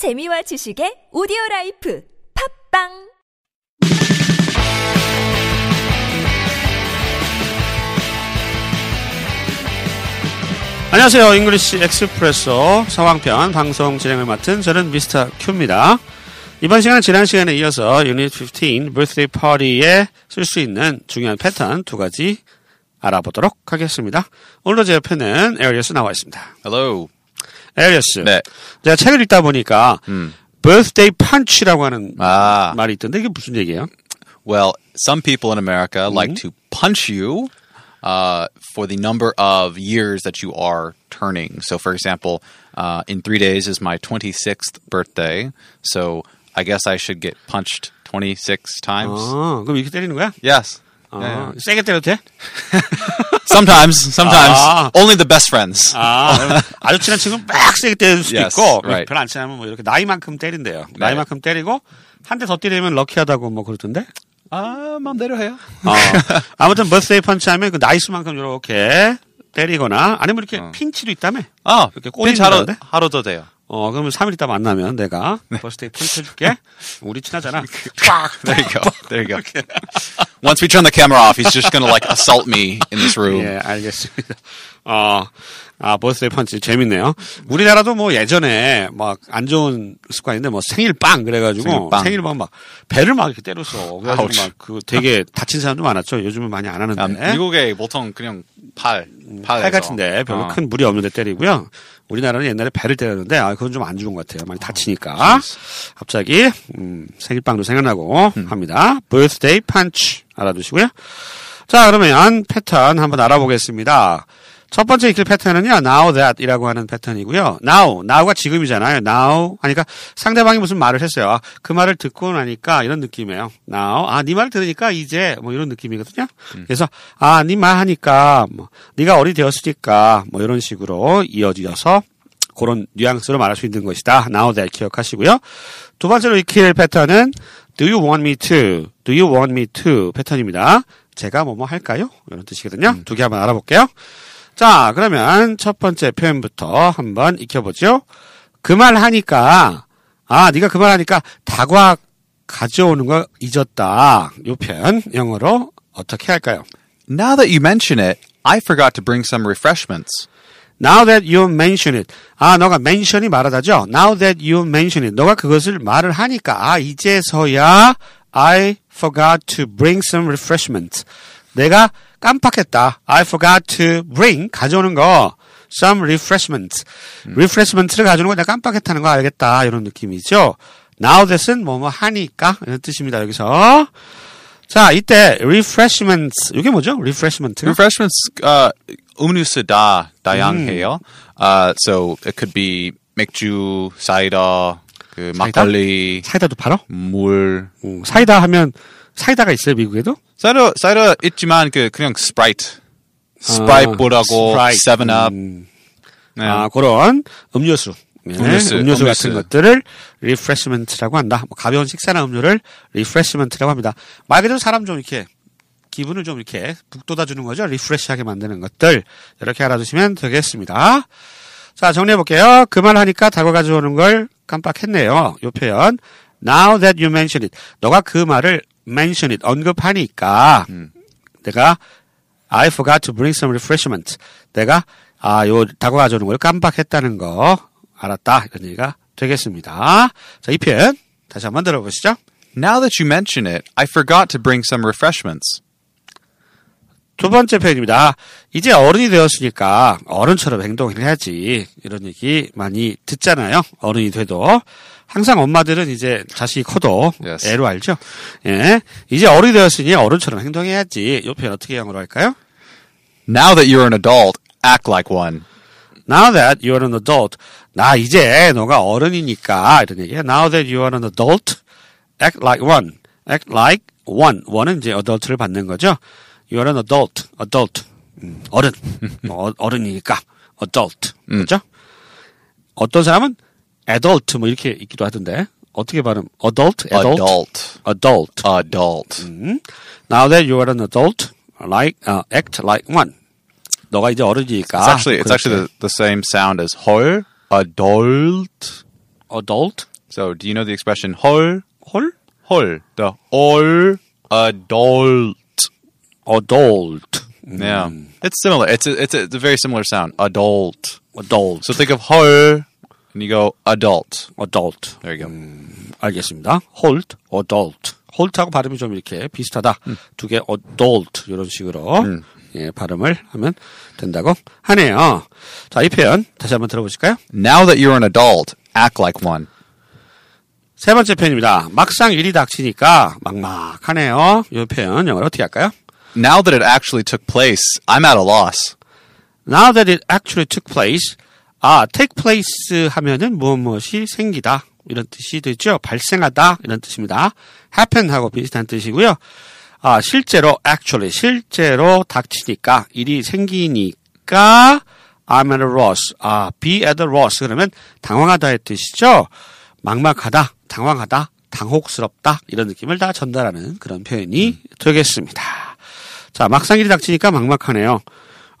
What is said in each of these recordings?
재미와 지식의 audio life 팟빵 안녕하세요. English Expresso 상황편 방송 진행을 맡은 저는 Mr. Q입니다. 이번 시간은 지난 시간에 이어서 유닛 15 birthday party에 쓸 수 있는 중요한 패턴 두 가지 알아보도록 하겠습니다. 오늘도 제 옆에는 에리어스 나와 있습니다. Hello. 에리어스. 네. 제가 책을 읽다 보니까 음. birthday punch라고 하는 Ah, 말이 있던데 이게 무슨 얘기예요? well, some people in America like to punch you uh, for the number of years that you are turning. So, for example, uh, in three days is my 26th birthday. So, I guess I should get punched 26 times. 어, 그럼 이렇게 때리는 거야? Yes. 어, Yeah, yeah. 세게 때려도 돼? Sometimes, sometimes. Ah. Only the best friends. 아, 아주 친한 친구는 막 세게 때릴 수도 Yes, 있고, right. 별로 안 친하면 뭐 이렇게 나이만큼 때린대요. 나이만큼 때리고, 한 대 더 때리면 lucky하다고 뭐 그러던데? 아, 마음대로 해요. 어, 아무튼 birthday punch 하면 그 나이수만큼 이렇게 때리거나, 아니면 이렇게 pinch도 있다며? 아, 이렇게 꼬리 핀 하루? 하루도 돼요. 어, 그러면 3일 있다 만나면 내가 birthday punch 해줄게. 우리 친하잖아. 빡! There you go. There you go. Once we turn the camera off, he's just going to like assault me in this room. 예, 알겠습니다. 어, 아, 버스데이 펀치 재밌네요. 우리나라도 뭐 예전에 막 안 좋은 습관인데 뭐 생일 빵 그래가지고 생일빵. 생일 빵막 배를 막 이렇게 때렸어. 그래가지고. 막 그 되게 다친 사람도 많았죠. 요즘은 많이 안 하는데. 아, 미국에 보통 그냥 팔, 팔, 팔 같은데 별로 어. 큰 무리 없는데 때리고요. 우리나라는 옛날에 배를 때렸는데 아 그건 좀 안 좋은 것 같아요. 많이 다치니까. 갑자기 음, 생일빵도 생각나고 합니다. birthday punch 알아두시고요. 자 그러면 패턴 한번 알아보겠습니다. 첫 번째 익힐 패턴은요, now that 이라고 하는 패턴이고요. now, now가 지금이잖아요. now 하니까 상대방이 무슨 말을 했어요. 아, 그 말을 듣고 나니까 이런 느낌이에요. now, 아, 네말 들으니까 이제 뭐 이런 느낌이거든요. 그래서 아, 네 말 하니까 뭐 네가 어리 되었으니까 뭐 이런 식으로 이어지어서 그런 뉘앙스로 말할 수 있는 것이다. now that 기억하시고요. 두 번째로 익힐 패턴은 do you want me to? do you want me to? 패턴입니다. 제가 뭐뭐 할까요? 이런 뜻이거든요. 두개 한번 알아볼게요. 자, 그러면 첫 번째 표현부터 한번 익혀보죠. 그 말 하니까, 아, 네가 그 말 하니까 다과 가져오는 거 잊었다. 요 표현 영어로 어떻게 할까요? Now that you mention it, I forgot to bring some refreshments. Now that you mention it. 아, 너가 mention이 말하다죠? Now that you mention it. 너가 그것을 말을 하니까, 아, 이제서야 I forgot to bring some refreshments. 내가 깜빡했다. I forgot to bring, 가져오는 거. some refreshments. refreshments를 가져오는 거 내가 깜빡했다는 거 알겠다. 이런 느낌이죠. Now that은 뭐뭐 하니까. 이런 뜻입니다. 여기서. 자, 이때 refreshments. 이게 뭐죠? refreshment. Refreshments, uh, 음료수 다 다양해요. Uh, so it could be 맥주, 사이다, 그 사이다? 막걸리, 사이다도 팔어? 물. 음, 사이다 하면 사이다가 있어요 미국에도? 사이다, 사이다 있지만 그 그냥 스프라이트. 스프라이트보다고 스프라이트. 세븐업. 음, 네. 아 그런 음료수. 네, 음료수, 음료수, 같은 음료수. 것들을 refreshment라고 한다. 뭐 가벼운 식사나 음료를 refreshment라고 합니다. 말 그대로 사람 좀 이렇게 기분을 좀 이렇게 북돋아 주는 거죠. 리프레시하게 만드는 것들 이렇게 알아두시면 되겠습니다. 자 정리해 볼게요. 그 말 하니까 다고 가져오는 걸 깜빡했네요. 요 표현 Now that you mention it, 너가 그 말을 mention it 언급하니까 내가 I forgot to bring some refreshment. 내가 아, 요 다고 가져오는 걸 깜빡했다는 거 알았다. 이런 얘기가 되겠습니다. 자, 이 표현 다시 한번 들어보시죠. Now that you mention it, I forgot to bring some refreshments. 두 번째 표현입니다. 이제 어른이 되었으니까 어른처럼 행동을 해야지. 이런 얘기 많이 듣잖아요. 어른이 돼도. 항상 엄마들은 이제 자식이 커도 Yes. 애로 알죠. 예. 이제 어른이 되었으니 어른처럼 행동해야지. 이 표현 어떻게 영어로 할까요? Now that you're an adult, act like one. Now that you're an adult. 나 이제 너가 어른이니까 이런 얘기야. Now that you're an adult, act like one. act like one. one은 이제 adult를 받는 거죠. You're an adult. adult. 음, 어른. 어, 어른이니까 adult. 그렇죠? 어떤 사람은 adult 뭐 이렇게 있기도 하던데. 어떻게 발음? adult? adult? Adult. adult. Adult. Now that you're an adult, like uh, act like one. 너가 이제 어른이니까. It's actually it's actually the, the same sound as 헐, adult. adult. So, do you know the expression 헐? 홀? 헐. The all adult. Adult. Yeah. It's similar. It's a, it's a, it's a very similar sound. Adult. adult. So think of 헐 and you go adult. adult. There you go. 알겠습니다. hold, adult. hold하고 발음이 좀 이렇게 비슷하다. 두개 adult 이런 식으로 예, 발음을 하면 된다고 하네요. 자, 이 표현 다시 한번 들어보실까요? Now that you're an adult, act like one. 세 번째 표현입니다. 막상 일이 닥치니까 막막하네요. 이 표현 영어로 어떻게 할까요? Now that it actually took place, I'm at a loss. Now that it actually took place. 아, take place 하면은 무엇 무엇이 생기다. 이런 뜻이 되죠. 발생하다. 이런 뜻입니다. happen하고 비슷한 뜻이고요. 아, 실제로, actually, 실제로 닥치니까, 일이 생기니까, I'm at a loss. 아, be at a loss. 그러면 당황하다의 뜻이죠. 막막하다, 당황하다, 당혹스럽다. 이런 느낌을 다 전달하는 그런 표현이 되겠습니다. 자, 막상 일이 닥치니까 막막하네요.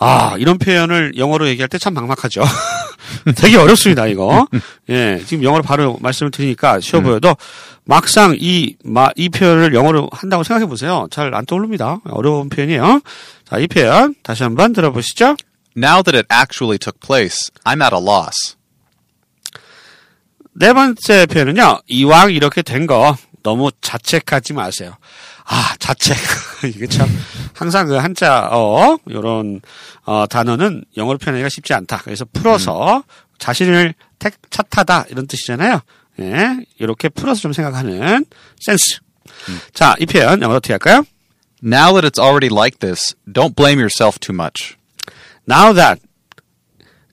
아, 이런 표현을 영어로 얘기할 때 참 막막하죠. 되게 어렵습니다, 이거. 예, 지금 영어로 바로 말씀을 드리니까 쉬워 보여도 막상 이, 마, 이 표현을 영어로 한다고 생각해 보세요. 잘 안 떠오릅니다. 어려운 표현이에요. 자, 이 표현 다시 한번 들어보시죠. Now that it actually took place, I'm at a loss. 네 번째 표현은요, 이왕 이렇게 된 거 너무 자책하지 마세요. 아, 자책. 이게 참, 항상 그 한자, 어, 요런, 어, 단어는 영어로 표현하기가 쉽지 않다. 그래서 풀어서 자신을 택, 탓하다. 이런 뜻이잖아요. 예, 이렇게 풀어서 좀 생각하는 센스. 자, 이 표현 영어로 어떻게 할까요? Now that it's already like this, don't blame yourself too much. Now that,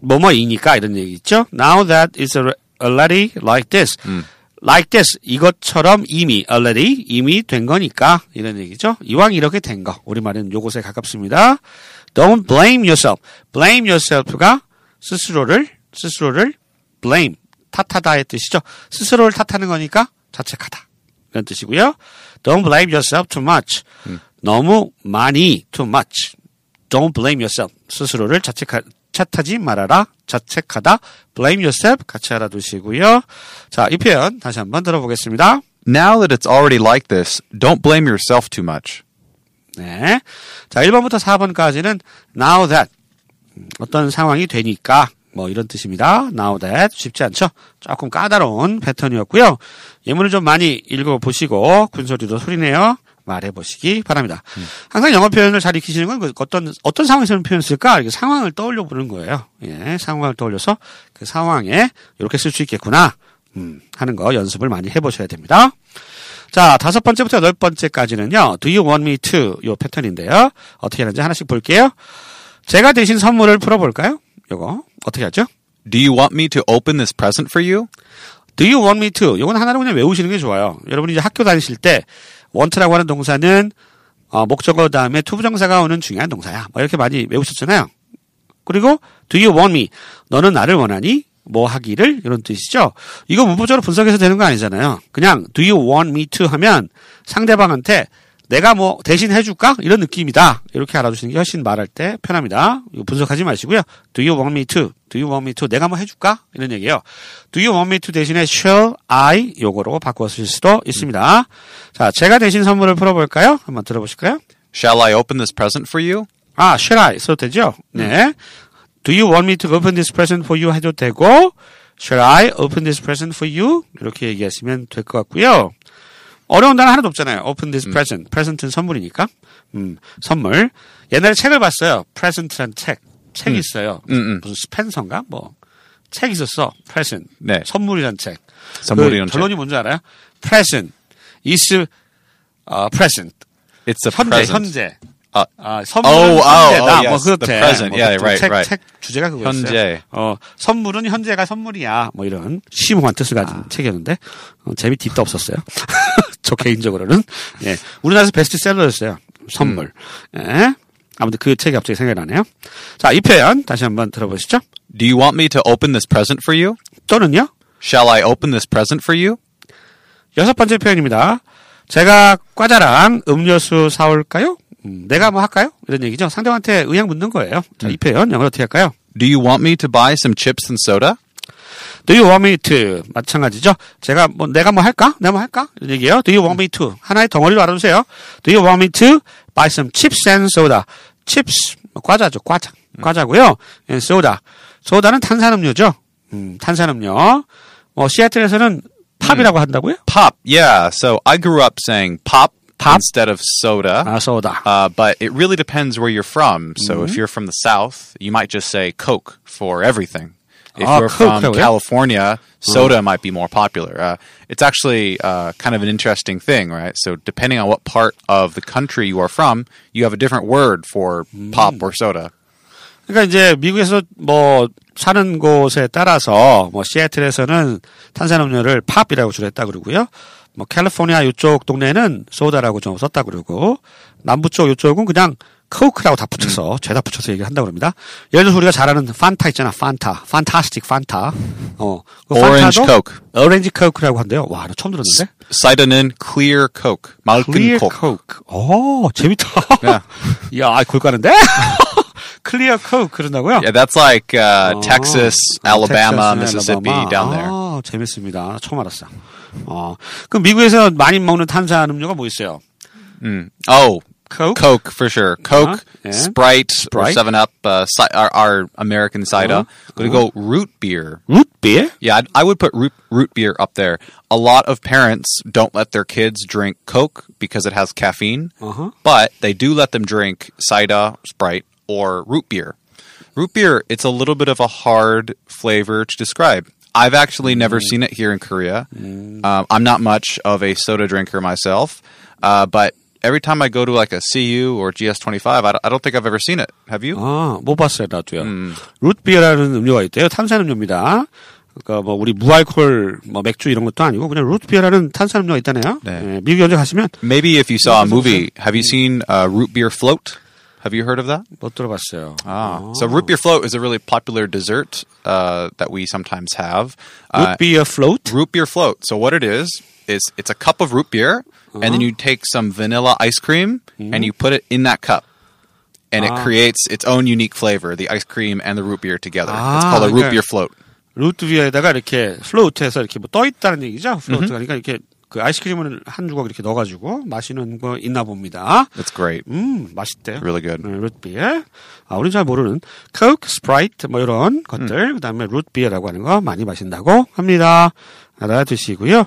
뭐뭐이니까 이런 얘기 있죠? Now that it's already like this. Like this 이것처럼 이미 already 이미 된 거니까 이런 얘기죠. 이왕 이렇게 된 거. 우리말은 요것에 가깝습니다. Don't blame yourself. blame yourself가 스스로를 스스로를 blame 탓하다의 뜻이죠. 스스로를 탓하는 거니까 자책하다. 이런 뜻이고요. Don't blame yourself too much. 너무 많이 too much. Don't blame yourself. 스스로를 자책하, 탓하지 말아라. 자책하다. blame yourself 같이 알아두시고요. 자, 이 표현 다시 한번 들어보겠습니다. Now that it's already like this, don't blame yourself too much. 네. 자, 1번부터 4번까지는 now that 음, 어떤 상황이 되니까 뭐 이런 뜻입니다. now that 쉽지 않죠? 조금 까다로운 패턴이었고요. 예문을 좀 많이 읽어보시고 군소리도 소리내어 말해보시기 바랍니다. 항상 영어 표현을 잘 익히시는 건 그 어떤 어떤 상황에서 이런 표현을 쓸까? 이렇게 상황을 떠올려 보는 거예요. 예, 상황을 떠올려서 그 상황에 이렇게 쓸 수 있겠구나 음, 하는 거 연습을 많이 해보셔야 됩니다. 자, 다섯 번째부터 여덟 번째까지는요. Do you want me to? 요 패턴인데요. 어떻게 하는지 하나씩 볼게요. 제가 대신 선물을 풀어볼까요? 요거 어떻게 하죠? Do you want me to open this present for you? Do you want me to? 요건 하나로 그냥 외우시는 게 좋아요. 여러분이 이제 학교 다니실 때 want라고 하는 동사는 어, 목적어 다음에 투부정사가 오는 중요한 동사야. 뭐 이렇게 많이 외우셨잖아요. 그리고 do you want me? 너는 나를 원하니? 뭐 하기를 이런 뜻이죠. 이거 문법적으로 분석해서 되는 거 아니잖아요. 그냥 do you want me to 하면 상대방한테 내가 뭐 대신 해줄까 이런 느낌이다. 이렇게 알아두시는 게 훨씬 말할 때 편합니다. 이거 분석하지 마시고요. Do you want me to? Do you want me to? 내가 뭐 해줄까 이런 얘기예요. Do you want me to 대신에 shall I 요거로 바꿔 쓰실 수도 있습니다. 자, 제가 대신 선물을 풀어볼까요? 한번 들어보실까요? Shall I open this present for you? 아, shall I 써도 되죠? 네. Do you want me to open this present for you 해도 되고, shall I open this present for you? 이렇게 얘기하시면 될 것 같고요. 어려운 단어 하나도 없잖아요. open this present. present는 선물이니까. 음, 선물. 옛날에 책을 봤어요. present란 책. 책이 있어요. 음, 음. 무슨 스펜서인가? 뭐. 책 있었어. present. 네. 선물이란 책. 선물이란 그 결론이 뭔지 알아요? present is 어, present. It's a 현재, present. 현재. 아, 아, 선물은 Oh, oh, 현재다. oh, 뭐 yes, 그렇대. 뭐 Yeah, 그 right, 책, right. 책 주제가 그거였어요. 현재. 어, 선물은 현재가 선물이야. 뭐 이런 심오한 뜻을 가진 책이었는데 어, 재미 딥도 없었어요. 저 개인적으로는 예, 우리나라에서 베스트셀러였어요. 선물. 예. 아무튼 그 책이 갑자기 생각이 나네요. 자, 이 표현 다시 한번 들어보시죠. Do you want me to open this present for you? 또는요. Shall I open this present for you? 여섯 번째 표현입니다. 제가 과자랑 음료수 사올까요? 음, 내가 뭐 할까요? 이런 얘기죠. 상대방한테 의향 묻는 거예요. 자, 이 표현 영어로 어떻게 할까요? Do you want me to buy some chips and soda? Do you want me to? 마찬가지죠. 제가 뭐 내가 뭐 할까? 내가 뭐 할까? 이런 얘기예요. Do you want me to? 하나의 덩어리로 알아두세요. Do you want me to buy some chips and soda? chips 뭐 과자죠. 과자. 과자고요. and soda. 소다는 탄산음료죠. 음, 탄산음료. 어, 시애틀에서는 팝이라고 한다고요? Pop, yeah. So I grew up saying pop, Pop? instead of soda. 아, 소다. Uh, but it really depends where you're from. So Mm-hmm. if you're from the South, you might just say Coke for everything. If Ah, you're from yeah. California, soda might be more popular. Uh, it's actually uh, kind of an interesting thing, right? So depending on what part of the country you are from, you have a different word for pop or soda. 그러니까 이제 미국에서 뭐 사는 곳에 따라서 뭐 시애틀에서는 탄산음료를 pop이라고 주로 했다 그러고요. 뭐 캘리포니아 이쪽 동네는 soda라고 좀 썼다 그러고 남부 쪽 이쪽은 그냥 Coke라고 다 붙여서 죄다 붙여서 얘기한다 그럽니다. 예를 들어서 우리가 잘 아는 Fanta 있잖아. Fanta. Fantastic Fanta. 어. 그 Orange Fanta도 Coke. Orange Coke라고 한대요. 와, 나 처음 들었는데. Cider는 clear Coke. 맑은. Coke. 오, 재밌다. 야. 야, 골 가는데? 클리어 코크 그런다고요? Yeah, that's like uh, 어, Texas, 아, Alabama, 텍사스, Mississippi down there. 아, 재밌습니다. 처음 알았어. 어, 그럼 미국에서 많이 먹는 탄산 음료가 뭐 있어요? Oh, Coke, Coke for sure. Coke, uh-huh. yeah. Sprite, Sprite, Seven Up, uh, si- our, our, American cider. Uh-huh. Going to uh-huh. go root beer. Root beer? Yeah, I'd, I would put root root beer up there. A lot of parents don't let their kids drink Coke because it has caffeine, uh-huh. but they do let them drink cider, Sprite, or root beer. Root beer, it's a little bit of a hard flavor to describe. I've actually never mm. seen it here in Korea. Mm. Um, I'm not much of a soda drinker myself, uh, but every time I go to like a CU or GS25, I don't, I don't think I've ever seen it. Have you? 아, 못 봤어요, 나도요. 룻비어라는 음료가 있대요. 탄산 음료입니다. 그러니까 뭐 우리 무알콜 뭐 맥주 이런 것도 아니고 그냥 룻비어라는 탄산 음료가 있다네요. 네. 예, 미국에 언제 가시면 Maybe if you saw a Yeah, movie, have you seen uh, root beer float? Have you heard of that? 못 들어봤어요. Ah, so root beer float is a really popular dessert uh, that we sometimes have. Uh, 룻비어 플로트? root beer float. So what it is is it's a cup of root beer, and then you take some vanilla ice cream and you put it in that cup, and it creates its own unique flavor. The ice cream and the root beer together. it's Ah, called a root okay. beer float. 루트비어에다가 이렇게 플로트해서 이렇게 뭐 떠 있다는 얘기죠. 플로트가 그러니까 이렇게 그 아이스크림을 한 조각 이렇게 넣어가지고 마시는 거 있나 봅니다. It's great. 음, 맛있대요. Really good. 네, 루트비어. 아, 우리 잘 모르는 코크, 스프라이트 뭐 이런 것들, 그다음에 루트비어라고 하는 거 많이 마신다고 합니다. 알아두시고요.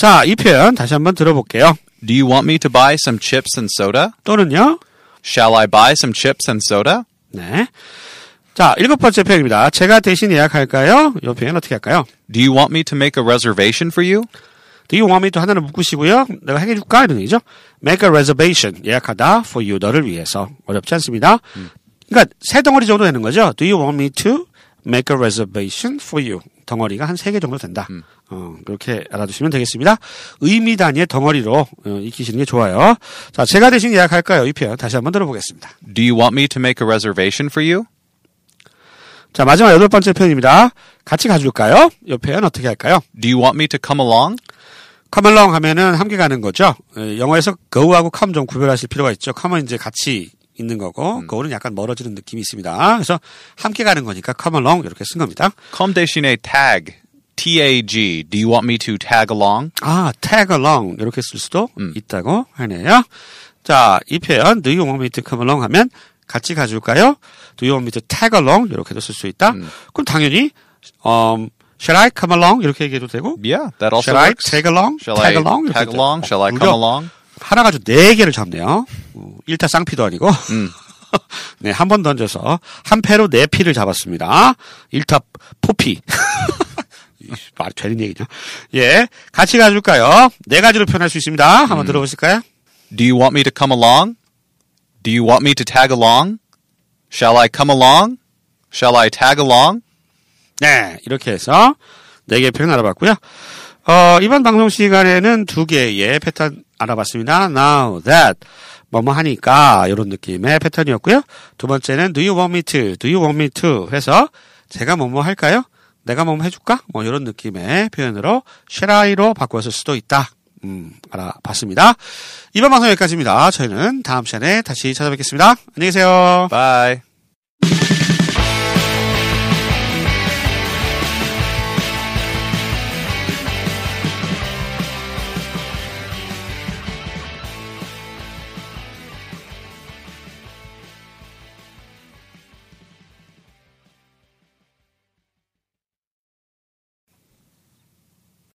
자, 이 표현 다시 한번 들어볼게요. Do you want me to buy some chips and soda? 또는요. Shall I buy some chips and soda? 네. 자, 일곱 번째 표현입니다. 제가 대신 예약할까요? 이 표현 어떻게 할까요? Do you want me to make a reservation for you? Do you want me to 하나를 묶으시고요. 내가 해줄까? 이런 얘기죠. Make a reservation. 예약하다 for you. 너를 위해서. 어렵지 않습니다. 그러니까 세 덩어리 정도 되는 거죠. Do you want me to make a reservation for you? 덩어리가 한 세 개 정도 된다. 어, 그렇게 알아두시면 되겠습니다. 의미 단위의 덩어리로 어, 익히시는 게 좋아요. 자, 제가 대신 예약할까요? 이 표현 다시 한번 들어보겠습니다. Do you want me to make a reservation for you? 자, 마지막 여덟 번째 표현입니다. 같이 가줄까요? 이 표현 어떻게 할까요? Do you want me to come along? come along 하면은 함께 가는 거죠. 에, 영어에서 go하고 come 좀 구별하실 필요가 있죠. come은 이제 같이 있는 거고, go는 약간 멀어지는 느낌이 있습니다. 그래서 함께 가는 거니까 come along 이렇게 쓴 겁니다. Comme 대신에 tag. T-A-G. Do you want me to tag along? 아, tag along 이렇게 쓸 수도 있다고 하네요. 자, 이 표현 do you want me to come along 하면 같이 가줄까요? do you want me to tag along 이렇게도 쓸 수 있다. 그럼 당연히 um, shall I come along 이렇게 얘기해도 되고 Yeah, that also shall I works. tag along? Shall tag I along? tag along? Shall I come along? 하나 가지고 네 개를 잡네요. 어, 일타 쌍피도 아니고. 네, 한 번 던져서 한 패로 네 피를 잡았습니다. 일타 포피. 이씨, 말이 되는 얘기냐? 예, 같이 가줄까요? 네 가지로 표현할 수 있습니다. 한번 들어보실까요? Do you want me to come along? Do you want me to tag along? Shall I come along? Shall I tag along? 네, 이렇게 해서 네 개의 표현 알아봤고요. 어, 이번 방송 시간에는 두 개의 패턴 알아봤습니다. Now that 뭐뭐 하니까 이런 느낌의 패턴이었고요. 두 번째는 Do you want me to? Do you want me to? 해서 제가 뭐뭐 할까요? 내가 뭐뭐 해줄까? 뭐 이런 느낌의 표현으로 shall I로 바꿔서 수도 있다. 음, 알아봤습니다. 이번 방송 여기까지입니다. 저희는 다음 시간에 다시 찾아뵙겠습니다. 안녕히 계세요. Bye.